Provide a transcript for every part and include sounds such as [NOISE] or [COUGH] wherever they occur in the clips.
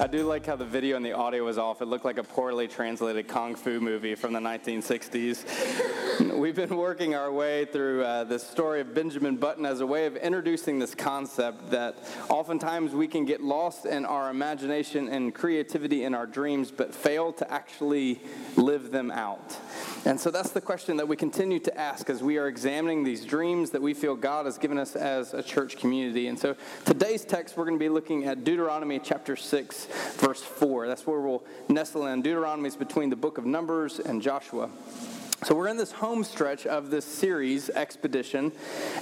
I do like how the video and the audio was off. It looked like a poorly translated kung fu movie from the 1960s. [LAUGHS] We've been working our way through uh, this story of Benjamin Button as a way of introducing this concept that oftentimes we can get lost in our imagination and creativity in our dreams, but fail to actually live them out. And so that's the question that we continue to ask as we are examining these dreams that we feel God has given us as a church community. And so today's text, we're going to be looking at Deuteronomy chapter 6, verse 4. That's where we'll nestle in. Deuteronomy is between the book of Numbers and Joshua. So, we're in this home stretch of this series, Expedition,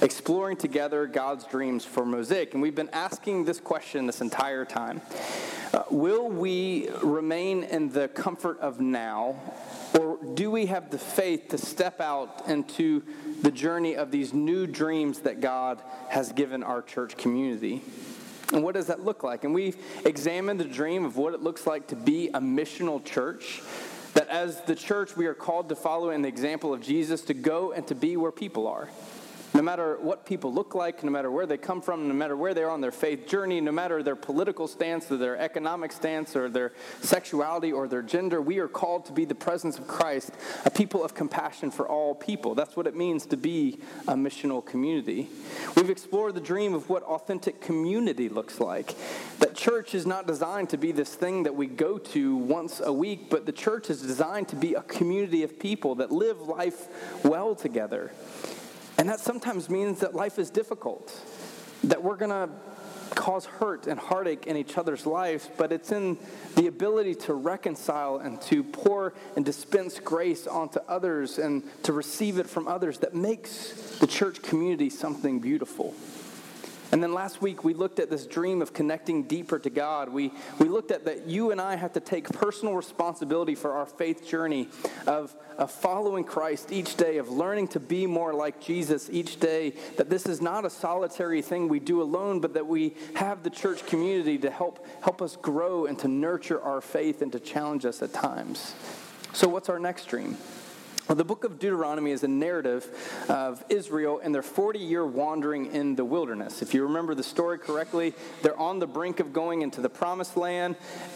exploring together God's dreams for Mosaic. And we've been asking this question this entire time uh, Will we remain in the comfort of now, or do we have the faith to step out into the journey of these new dreams that God has given our church community? And what does that look like? And we've examined the dream of what it looks like to be a missional church. That as the church, we are called to follow in the example of Jesus to go and to be where people are. No matter what people look like, no matter where they come from, no matter where they are on their faith journey, no matter their political stance or their economic stance or their sexuality or their gender, we are called to be the presence of Christ, a people of compassion for all people. That's what it means to be a missional community. We've explored the dream of what authentic community looks like. That church is not designed to be this thing that we go to once a week, but the church is designed to be a community of people that live life well together. And that sometimes means that life is difficult, that we're going to cause hurt and heartache in each other's lives, but it's in the ability to reconcile and to pour and dispense grace onto others and to receive it from others that makes the church community something beautiful. And then last week we looked at this dream of connecting deeper to God. We, we looked at that you and I have to take personal responsibility for our faith journey of, of following Christ each day, of learning to be more like Jesus each day. That this is not a solitary thing we do alone, but that we have the church community to help, help us grow and to nurture our faith and to challenge us at times. So, what's our next dream? Well, the book of Deuteronomy is a narrative of Israel and their 40 year wandering in the wilderness. If you remember the story correctly, they're on the brink of going into the promised land,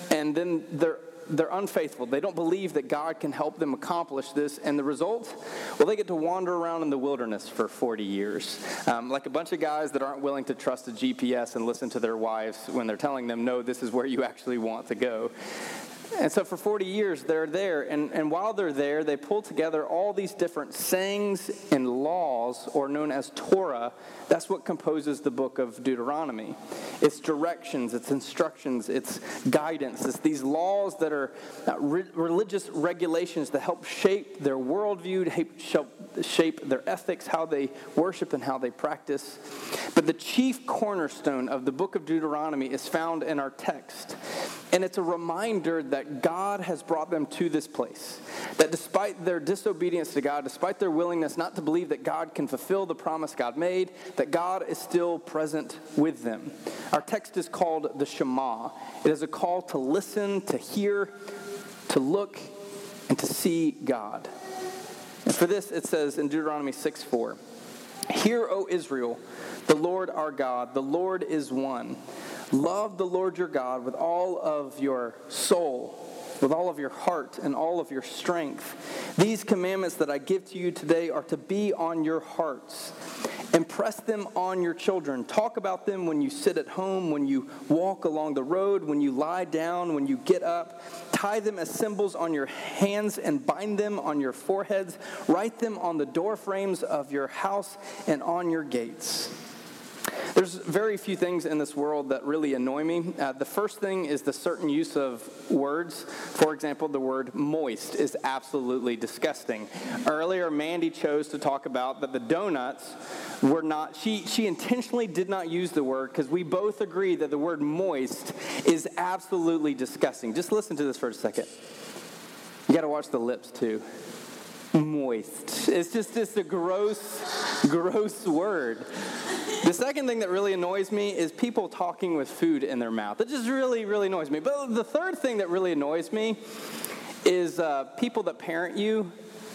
and then they're they're unfaithful. They don't believe that God can help them accomplish this. And the result? Well, they get to wander around in the wilderness for 40 years. Um, like a bunch of guys that aren't willing to trust a GPS and listen to their wives when they're telling them, no, this is where you actually want to go. And so for 40 years, they're there. And, and while they're there, they pull together all these different sayings and laws, or known as Torah. That's what composes the book of Deuteronomy. It's directions, it's instructions, it's guidance. It's these laws that are uh, re- religious regulations that help shape their worldview, help shape their ethics, how they worship, and how they practice. But the chief cornerstone of the book of Deuteronomy is found in our text. And it's a reminder that God has brought them to this place. That despite their disobedience to God, despite their willingness not to believe that God can fulfill the promise God made, that God is still present with them. Our text is called the Shema. It is a call to listen, to hear, to look, and to see God. And for this, it says in Deuteronomy 6 4, Hear, O Israel, the Lord our God, the Lord is one. Love the Lord your God with all of your soul, with all of your heart, and all of your strength. These commandments that I give to you today are to be on your hearts. Impress them on your children. Talk about them when you sit at home, when you walk along the road, when you lie down, when you get up. Tie them as symbols on your hands and bind them on your foreheads. Write them on the door frames of your house and on your gates. There's very few things in this world that really annoy me. Uh, the first thing is the certain use of words. For example, the word moist is absolutely disgusting. Earlier, Mandy chose to talk about that the donuts were not, she, she intentionally did not use the word because we both agree that the word moist is absolutely disgusting. Just listen to this for a second. You got to watch the lips too. Moist. It's just, just a gross, gross word. The second thing that really annoys me is people talking with food in their mouth. It just really, really annoys me. But the third thing that really annoys me is uh, people that parent you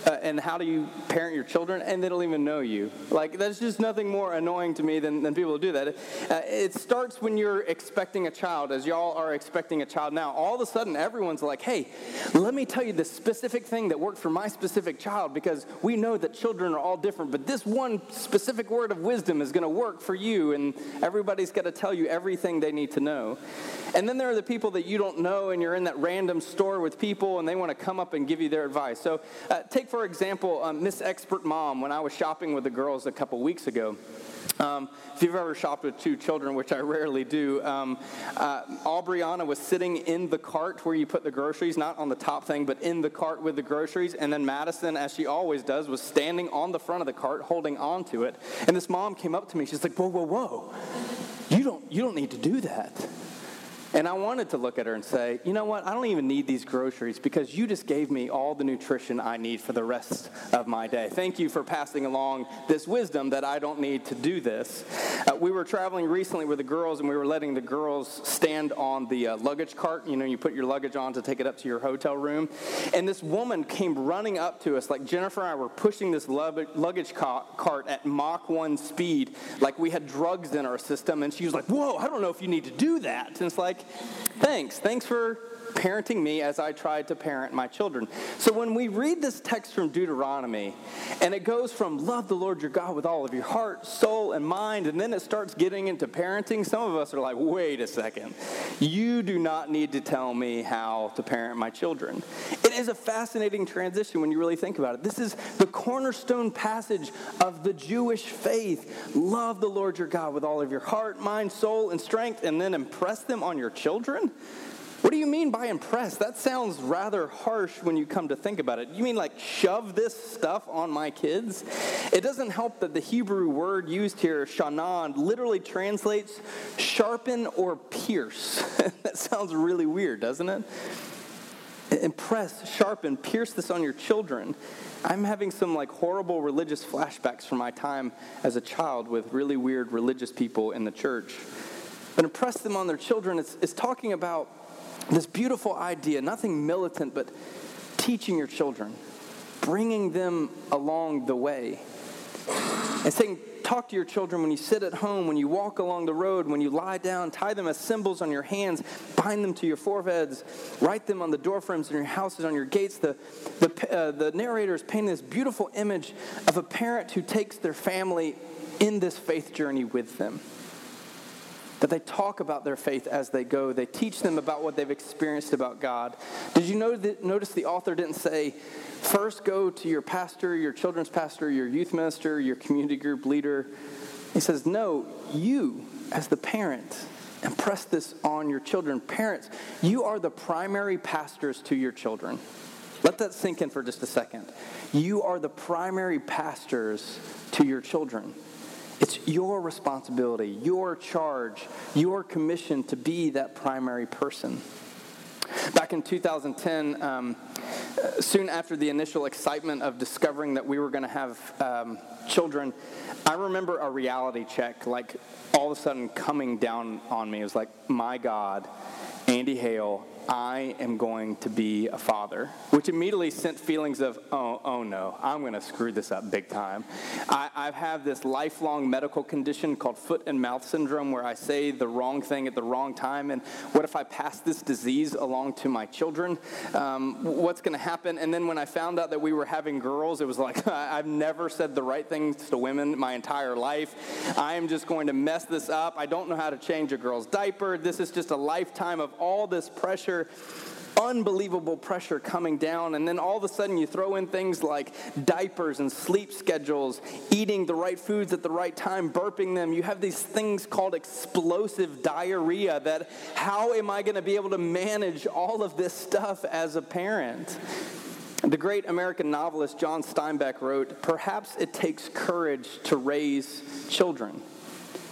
uh, and how do you parent your children? And they don't even know you. Like that's just nothing more annoying to me than, than people who do that. Uh, it starts when you're expecting a child as y'all are expecting a child now. All of a sudden everyone's like hey let me tell you the specific thing that worked for my specific child because we know that children are all different but this one specific word of wisdom is going to work for you and everybody's got to tell you everything they need to know. And then there are the people that you don't know and you're in that random store with people and they want to come up and give you their advice. So uh, take for example, um, Miss Expert Mom, when I was shopping with the girls a couple weeks ago, um, if you've ever shopped with two children, which I rarely do, um, uh, Aubriana was sitting in the cart where you put the groceries, not on the top thing, but in the cart with the groceries. And then Madison, as she always does, was standing on the front of the cart, holding on to it. And this mom came up to me. She's like, "Whoa, whoa, whoa! You don't, you don't need to do that." And I wanted to look at her and say, you know what? I don't even need these groceries because you just gave me all the nutrition I need for the rest of my day. Thank you for passing along this wisdom that I don't need to do this. Uh, we were traveling recently with the girls and we were letting the girls stand on the uh, luggage cart. You know, you put your luggage on to take it up to your hotel room. And this woman came running up to us, like Jennifer and I were pushing this luggage cart at Mach 1 speed, like we had drugs in our system. And she was like, whoa, I don't know if you need to do that. And it's like, like, thanks. Thanks for parenting me as I tried to parent my children. So when we read this text from Deuteronomy, and it goes from love the Lord your God with all of your heart, soul, and mind, and then it starts getting into parenting, some of us are like, wait a second. You do not need to tell me how to parent my children. Is a fascinating transition when you really think about it. This is the cornerstone passage of the Jewish faith. Love the Lord your God with all of your heart, mind, soul, and strength, and then impress them on your children. What do you mean by impress? That sounds rather harsh when you come to think about it. You mean like shove this stuff on my kids? It doesn't help that the Hebrew word used here, shanan, literally translates sharpen or pierce. [LAUGHS] that sounds really weird, doesn't it? Impress, sharpen, pierce this on your children. I'm having some like horrible religious flashbacks from my time as a child with really weird religious people in the church. But impress them on their children, it's, it's talking about this beautiful idea, nothing militant, but teaching your children, bringing them along the way. And saying, talk to your children when you sit at home, when you walk along the road, when you lie down, tie them as symbols on your hands, bind them to your foreheads, write them on the doorframes in your houses, on your gates. The, the, uh, the narrator is painting this beautiful image of a parent who takes their family in this faith journey with them that they talk about their faith as they go. They teach them about what they've experienced about God. Did you notice the author didn't say, first go to your pastor, your children's pastor, your youth minister, your community group leader? He says, no, you as the parent, impress this on your children. Parents, you are the primary pastors to your children. Let that sink in for just a second. You are the primary pastors to your children. It's your responsibility, your charge, your commission to be that primary person. Back in 2010, um, soon after the initial excitement of discovering that we were going to have um, children, I remember a reality check, like all of a sudden coming down on me. It was like, my God, Andy Hale I am going to be a father, which immediately sent feelings of, oh, oh no, I'm going to screw this up big time. I, I have this lifelong medical condition called foot and mouth syndrome where I say the wrong thing at the wrong time. And what if I pass this disease along to my children? Um, what's going to happen? And then when I found out that we were having girls, it was like, [LAUGHS] I've never said the right things to women my entire life. I am just going to mess this up. I don't know how to change a girl's diaper. This is just a lifetime of all this pressure unbelievable pressure coming down. And then all of a sudden, you throw in things like diapers and sleep schedules, eating the right foods at the right time, burping them. You have these things called explosive diarrhea that how am I going to be able to manage all of this stuff as a parent? The great American novelist John Steinbeck wrote, Perhaps it takes courage to raise children.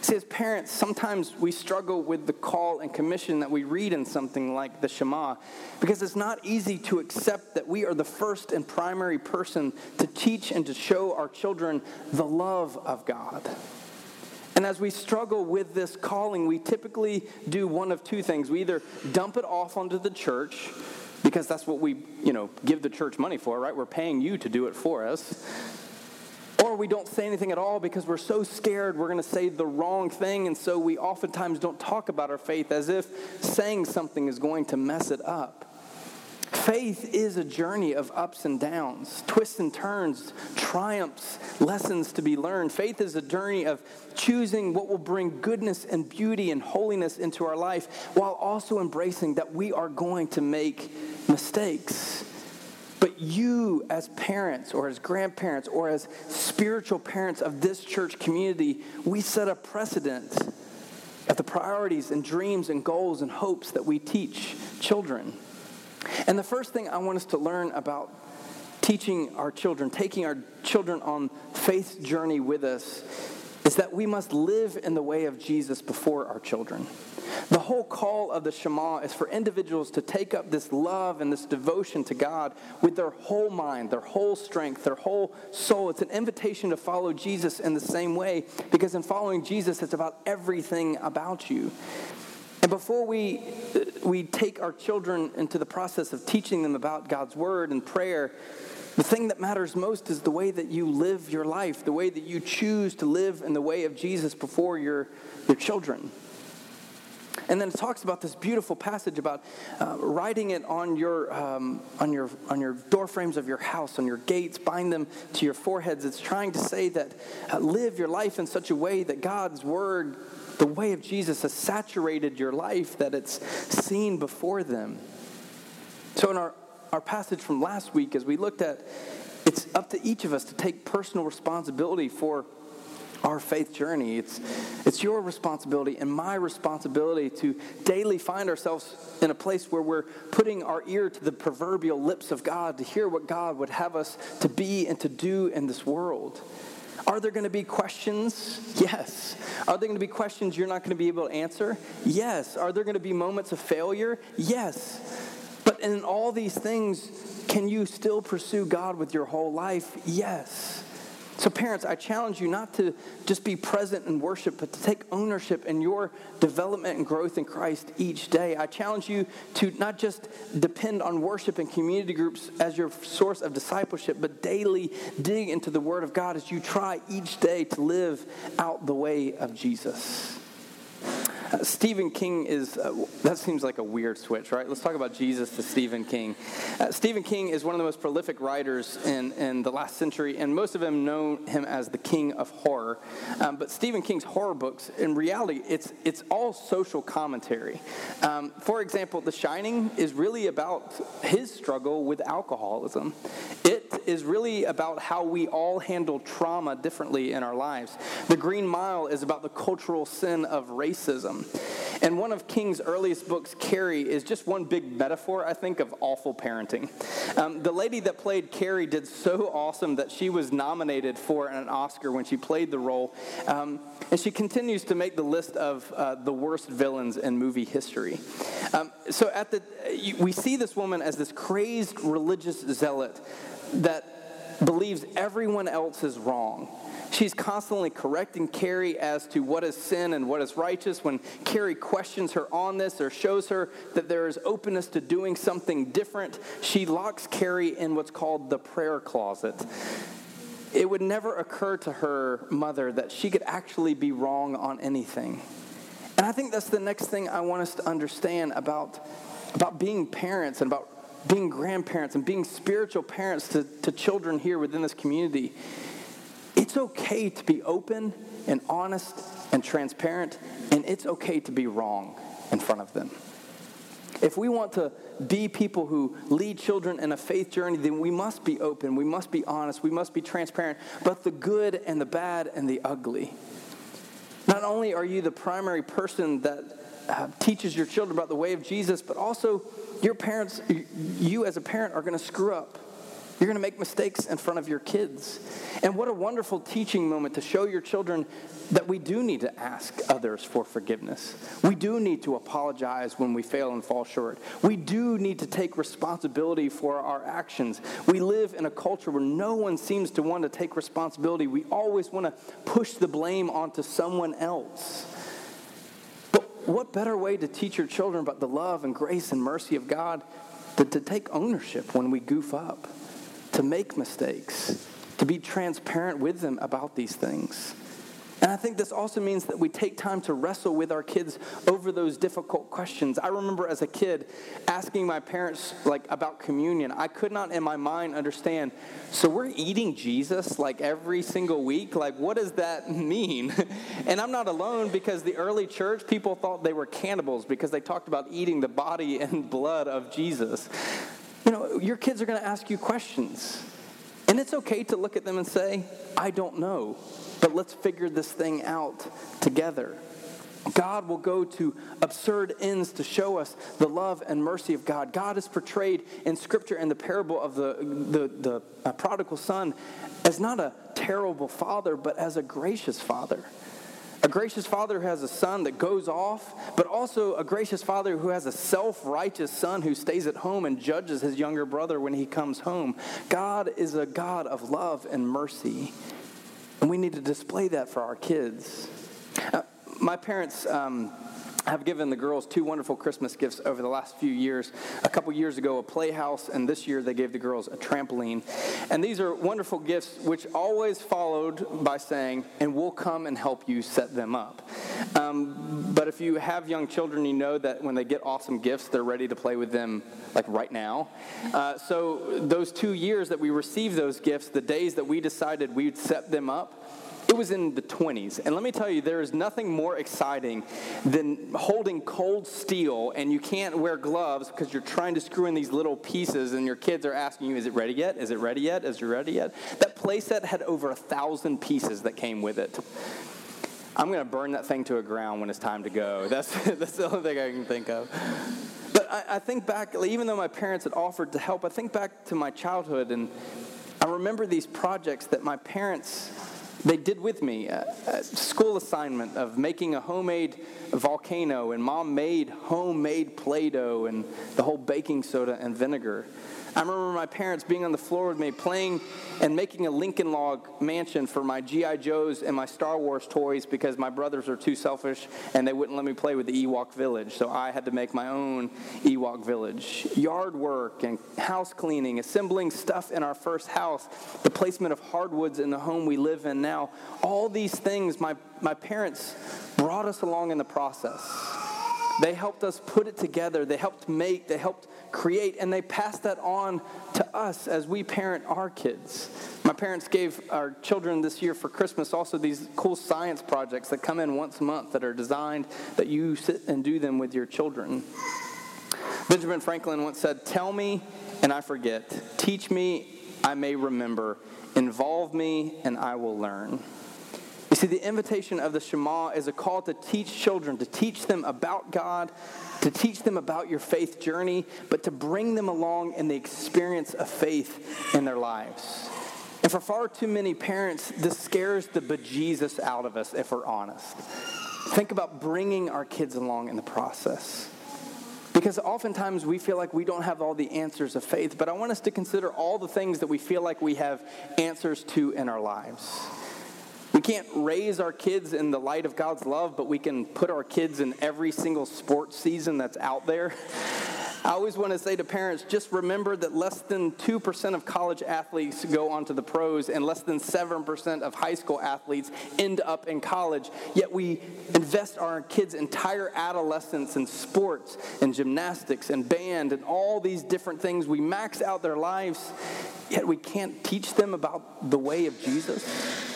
See, as parents, sometimes we struggle with the call and commission that we read in something like the Shema because it's not easy to accept that we are the first and primary person to teach and to show our children the love of God. And as we struggle with this calling, we typically do one of two things. We either dump it off onto the church because that's what we, you know, give the church money for, right? We're paying you to do it for us. We don't say anything at all because we're so scared we're going to say the wrong thing, and so we oftentimes don't talk about our faith as if saying something is going to mess it up. Faith is a journey of ups and downs, twists and turns, triumphs, lessons to be learned. Faith is a journey of choosing what will bring goodness and beauty and holiness into our life while also embracing that we are going to make mistakes. But you, as parents or as grandparents or as spiritual parents of this church community, we set a precedent of the priorities and dreams and goals and hopes that we teach children. And the first thing I want us to learn about teaching our children, taking our children on faith journey with us, is that we must live in the way of Jesus before our children. The whole call of the Shema is for individuals to take up this love and this devotion to God with their whole mind, their whole strength, their whole soul. It's an invitation to follow Jesus in the same way because in following Jesus, it's about everything about you. And before we, we take our children into the process of teaching them about God's word and prayer, the thing that matters most is the way that you live your life, the way that you choose to live in the way of Jesus before your, your children. And then it talks about this beautiful passage about uh, writing it on your, um, on, your, on your door frames of your house, on your gates, bind them to your foreheads. It's trying to say that uh, live your life in such a way that God's word the way of Jesus has saturated your life that it's seen before them. So, in our, our passage from last week, as we looked at, it's up to each of us to take personal responsibility for our faith journey. It's, it's your responsibility and my responsibility to daily find ourselves in a place where we're putting our ear to the proverbial lips of God to hear what God would have us to be and to do in this world. Are there going to be questions? Yes. Are there going to be questions you're not going to be able to answer? Yes. Are there going to be moments of failure? Yes. But in all these things, can you still pursue God with your whole life? Yes. So, parents, I challenge you not to just be present in worship, but to take ownership in your development and growth in Christ each day. I challenge you to not just depend on worship and community groups as your source of discipleship, but daily dig into the Word of God as you try each day to live out the way of Jesus. [LAUGHS] Stephen King is, uh, that seems like a weird switch, right? Let's talk about Jesus to Stephen King. Uh, Stephen King is one of the most prolific writers in, in the last century, and most of them know him as the king of horror. Um, but Stephen King's horror books, in reality, it's, it's all social commentary. Um, for example, The Shining is really about his struggle with alcoholism. It is really about how we all handle trauma differently in our lives. The Green Mile is about the cultural sin of racism. And one of King's earliest books, Carrie, is just one big metaphor, I think, of awful parenting. Um, the lady that played Carrie did so awesome that she was nominated for an Oscar when she played the role. Um, and she continues to make the list of uh, the worst villains in movie history. Um, so at the, we see this woman as this crazed religious zealot that believes everyone else is wrong She's constantly correcting Carrie as to what is sin and what is righteous. When Carrie questions her on this or shows her that there is openness to doing something different, she locks Carrie in what's called the prayer closet. It would never occur to her mother that she could actually be wrong on anything. And I think that's the next thing I want us to understand about, about being parents and about being grandparents and being spiritual parents to, to children here within this community it's okay to be open and honest and transparent, and it's okay to be wrong in front of them. If we want to be people who lead children in a faith journey, then we must be open, we must be honest, we must be transparent, but the good and the bad and the ugly. Not only are you the primary person that uh, teaches your children about the way of Jesus, but also your parents, you as a parent, are going to screw up. You're going to make mistakes in front of your kids. And what a wonderful teaching moment to show your children that we do need to ask others for forgiveness. We do need to apologize when we fail and fall short. We do need to take responsibility for our actions. We live in a culture where no one seems to want to take responsibility. We always want to push the blame onto someone else. What better way to teach your children about the love and grace and mercy of God than to take ownership when we goof up? to make mistakes, to be transparent with them about these things. And I think this also means that we take time to wrestle with our kids over those difficult questions. I remember as a kid asking my parents like about communion. I could not in my mind understand. So we're eating Jesus like every single week? Like what does that [LAUGHS] mean? [LAUGHS] and I'm not alone because the early church people thought they were cannibals because they talked about eating the body [LAUGHS] and blood of Jesus. You know, your kids are going to ask you questions. And it's okay to look at them and say, I don't know, but let's figure this thing out together. God will go to absurd ends to show us the love and mercy of God. God is portrayed in Scripture in the parable of the, the, the uh, prodigal son as not a terrible father, but as a gracious father. A gracious father who has a son that goes off, but also a gracious father who has a self righteous son who stays at home and judges his younger brother when he comes home. God is a God of love and mercy. And we need to display that for our kids. Uh, my parents. Um, have given the girls two wonderful Christmas gifts over the last few years. A couple years ago, a playhouse, and this year they gave the girls a trampoline. And these are wonderful gifts, which always followed by saying, and we'll come and help you set them up. Um, but if you have young children, you know that when they get awesome gifts, they're ready to play with them like right now. Uh, so those two years that we received those gifts, the days that we decided we'd set them up, it was in the 20s. And let me tell you, there is nothing more exciting than holding cold steel and you can't wear gloves because you're trying to screw in these little pieces and your kids are asking you, is it ready yet? Is it ready yet? Is it ready yet? That playset had over a thousand pieces that came with it. I'm going to burn that thing to a ground when it's time to go. [LAUGHS] That's, that's the only thing I can think of. But I, I think back, even though my parents had offered to help, I think back to my childhood and I remember these projects that my parents they did with me a, a, school assignment of making a homemade volcano, and mom made homemade Play Doh and the whole baking soda and vinegar. I remember my parents being on the floor with me playing and making a Lincoln Log mansion for my G.I. Joes and my Star Wars toys because my brothers are too selfish and they wouldn't let me play with the Ewok village. So I had to make my own Ewok village. Yard work and house cleaning, assembling stuff in our first house, the placement of hardwoods in the home we live in now. All these things my, my parents brought us along in the process. They helped us put it together. They helped make, they helped create, and they passed that on to us as we parent our kids. My parents gave our children this year for Christmas also these cool science projects that come in once a month that are designed that you sit and do them with your children. Benjamin Franklin once said, Tell me and I forget. Teach me, I may remember. Involve me and I will learn. You see, the invitation of the Shema is a call to teach children, to teach them about God, to teach them about your faith journey, but to bring them along in the experience of faith in their lives. And for far too many parents, this scares the bejesus out of us, if we're honest. Think about bringing our kids along in the process. Because oftentimes we feel like we don't have all the answers of faith, but I want us to consider all the things that we feel like we have answers to in our lives. We can't raise our kids in the light of God's love, but we can put our kids in every single sports season that's out there. I always want to say to parents just remember that less than 2% of college athletes go on to the pros, and less than 7% of high school athletes end up in college. Yet we invest our kids' entire adolescence in sports and gymnastics and band and all these different things. We max out their lives, yet we can't teach them about the way of Jesus.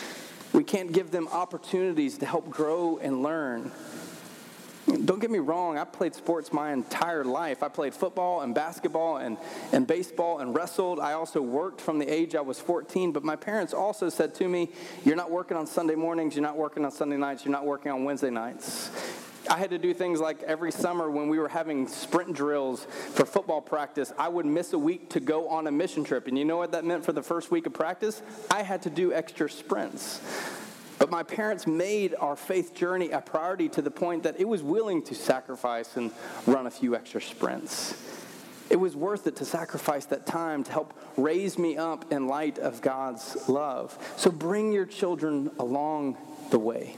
We can't give them opportunities to help grow and learn. Don't get me wrong, I played sports my entire life. I played football and basketball and, and baseball and wrestled. I also worked from the age I was 14, but my parents also said to me, You're not working on Sunday mornings, you're not working on Sunday nights, you're not working on Wednesday nights. I had to do things like every summer when we were having sprint drills for football practice, I would miss a week to go on a mission trip. And you know what that meant for the first week of practice? I had to do extra sprints. But my parents made our faith journey a priority to the point that it was willing to sacrifice and run a few extra sprints. It was worth it to sacrifice that time to help raise me up in light of God's love. So bring your children along the way.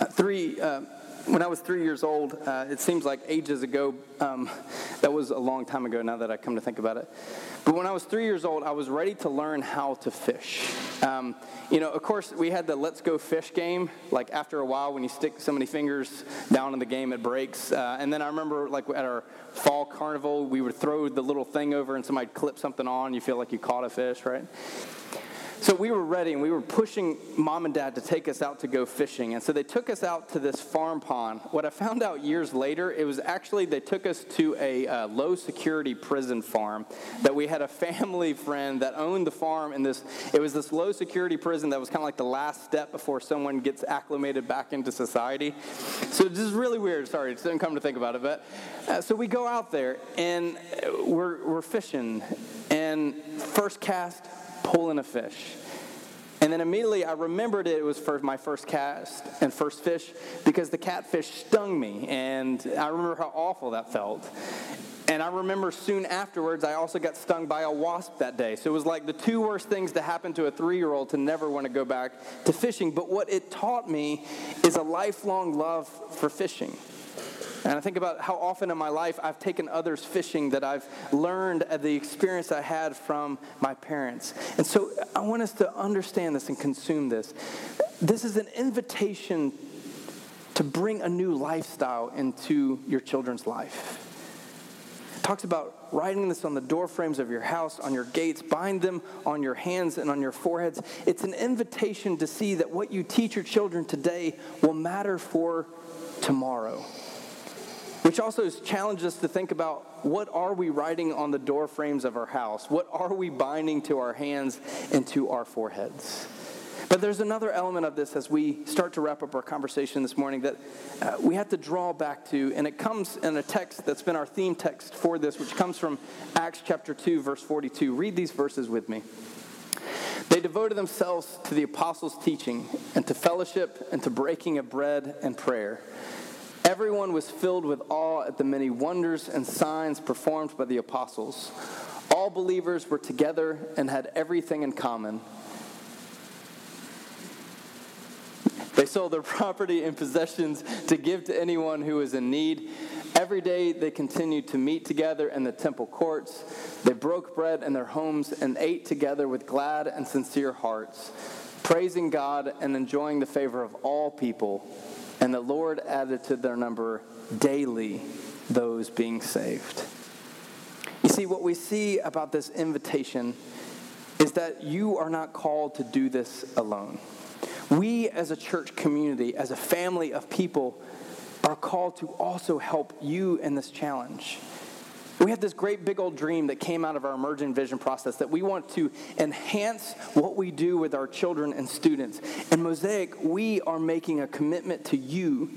Uh, three, uh, when I was three years old, uh, it seems like ages ago. Um, that was a long time ago now that I come to think about it. But when I was three years old, I was ready to learn how to fish. Um, you know, of course, we had the let's go fish game. Like after a while, when you stick so many fingers down in the game, it breaks. Uh, and then I remember, like at our fall carnival, we would throw the little thing over and somebody'd clip something on. You feel like you caught a fish, right? So we were ready and we were pushing mom and dad to take us out to go fishing. And so they took us out to this farm pond. What I found out years later, it was actually they took us to a uh, low security prison farm that we had a family friend that owned the farm and this it was this low security prison that was kind of like the last step before someone gets acclimated back into society. So this is really weird. Sorry, it didn't come to think about it, but uh, so we go out there and we're we're fishing and first cast pulling a fish. And then immediately I remembered it was for my first cast and first fish because the catfish stung me. And I remember how awful that felt. And I remember soon afterwards, I also got stung by a wasp that day. So it was like the two worst things to happen to a three year old to never want to go back to fishing. But what it taught me is a lifelong love for fishing. And I think about how often in my life I've taken others fishing that I've learned the experience I had from my parents. And so I want us to understand this and consume this. This is an invitation to bring a new lifestyle into your children's life. It talks about writing this on the door frames of your house, on your gates, bind them on your hands and on your foreheads. It's an invitation to see that what you teach your children today will matter for tomorrow. Which also challenges us to think about what are we writing on the door frames of our house? What are we binding to our hands and to our foreheads? But there's another element of this as we start to wrap up our conversation this morning that uh, we have to draw back to, and it comes in a text that's been our theme text for this, which comes from Acts chapter 2, verse 42. Read these verses with me. They devoted themselves to the apostles' teaching and to fellowship and to breaking of bread and prayer. Everyone was filled with awe at the many wonders and signs performed by the apostles. All believers were together and had everything in common. They sold their [LAUGHS] property and possessions to give to anyone who was in need. Every day they continued to meet together in the temple courts. They broke bread in their homes and ate together with glad and sincere hearts, praising God and enjoying the favor of all people. And the Lord added to their number daily those being saved. You see, what we see about this invitation is that you are not called to do this alone. We, as a church community, as a family of people, are called to also help you in this challenge. We have this great big old dream that came out of our emerging vision process that we want to enhance what we do with our children and students. And Mosaic, we are making a commitment to you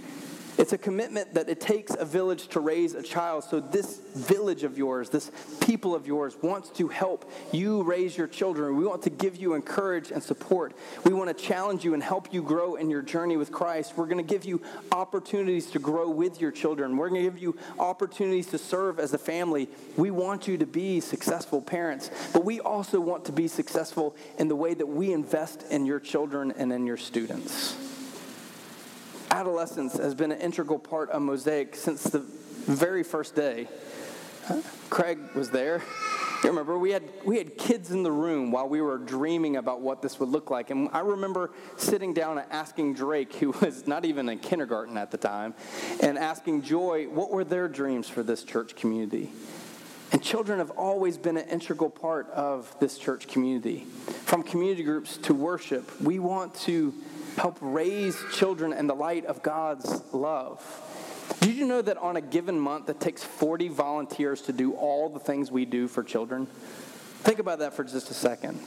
it's a commitment that it takes a village to raise a child. So, this village of yours, this people of yours, wants to help you raise your children. We want to give you encourage and support. We want to challenge you and help you grow in your journey with Christ. We're going to give you opportunities to grow with your children. We're going to give you opportunities to serve as a family. We want you to be successful parents, but we also want to be successful in the way that we invest in your children and in your students adolescence has been an integral part of Mosaic since the very first day. Craig was there. You remember we had we had kids in the room while we were dreaming about what this would look like. And I remember sitting down and asking Drake, who was not even in kindergarten at the time, and asking Joy what were their dreams for this church community. And children have always been an integral part of this church community. From community groups to worship, we want to help raise children in the light of God's love. Did you know that on a given month it takes 40 volunteers to do all the things we do for children? Think about that for just a second.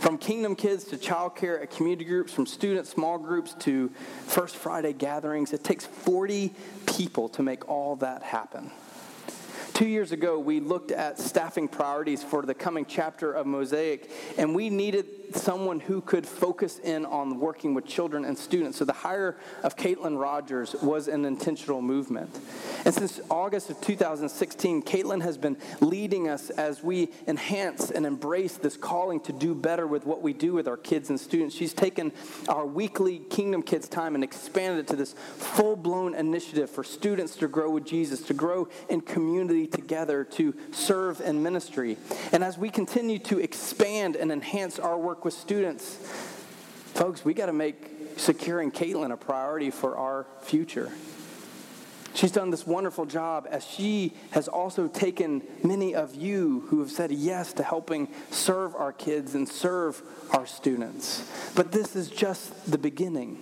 From Kingdom Kids to childcare at community groups, from student small groups to First Friday gatherings, it takes 40 people to make all that happen. Two years ago, we looked at staffing priorities for the coming chapter of Mosaic, and we needed someone who could focus in on working with children and students. So the hire of Caitlin Rogers was an intentional movement. And since August of 2016, Caitlin has been leading us as we enhance and embrace this calling to do better with what we do with our kids and students. She's taken our weekly Kingdom Kids time and expanded it to this full blown initiative for students to grow with Jesus, to grow in community together to serve in ministry. And as we continue to expand and enhance our work with students, folks, we got to make securing Caitlin a priority for our future. She's done this wonderful job as she has also taken many of you who have said yes to helping serve our kids and serve our students. But this is just the beginning.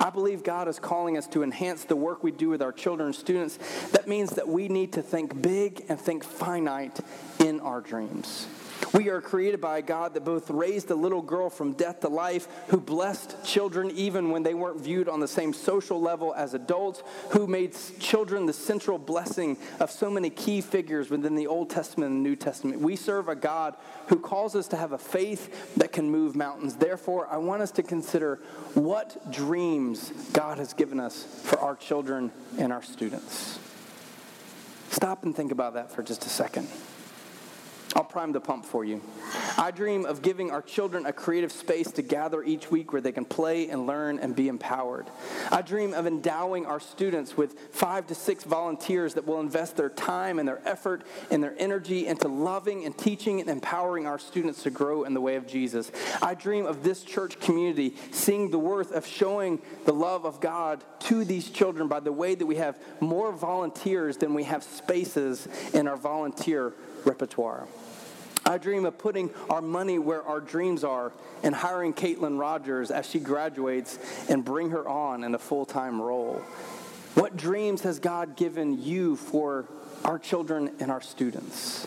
I believe God is calling us to enhance the work we do with our children and students. That means that we need to think big and think finite in our dreams. We are created by a God that both raised a little girl from death to life, who blessed children even when they weren't viewed on the same social level as adults, who made children the central blessing of so many key figures within the Old Testament and New Testament. We serve a God who calls us to have a faith that can move mountains. Therefore, I want us to consider what dreams God has given us for our children and our students. Stop and think about that for just a second. I'll prime the pump for you. I dream of giving our children a creative space to gather each week where they can play and learn and be empowered. I dream of endowing our students with five to six volunteers that will invest their time and their effort and their energy into loving and teaching and empowering our students to grow in the way of Jesus. I dream of this church community seeing the worth of showing the love of God to these children by the way that we have more volunteers than we have spaces in our volunteer repertoire. I dream of putting our money where our dreams are and hiring Caitlin Rogers as she graduates and bring her on in a full time role. What dreams has God given you for our children and our students?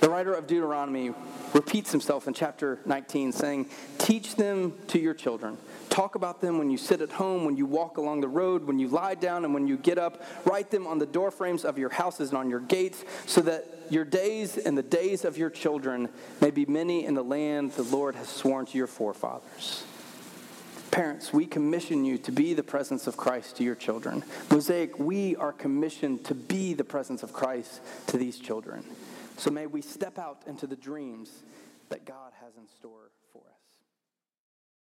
The writer of Deuteronomy repeats himself in chapter 19, saying, Teach them to your children. Talk about them when you sit at home, when you walk along the road, when you lie down, and when you get up. Write them on the doorframes of your houses and on your gates, so that your days and the days of your children may be many in the land the Lord has sworn to your forefathers. Parents, we commission you to be the presence of Christ to your children. Mosaic, we are commissioned to be the presence of Christ to these children. So may we step out into the dreams that God has in store.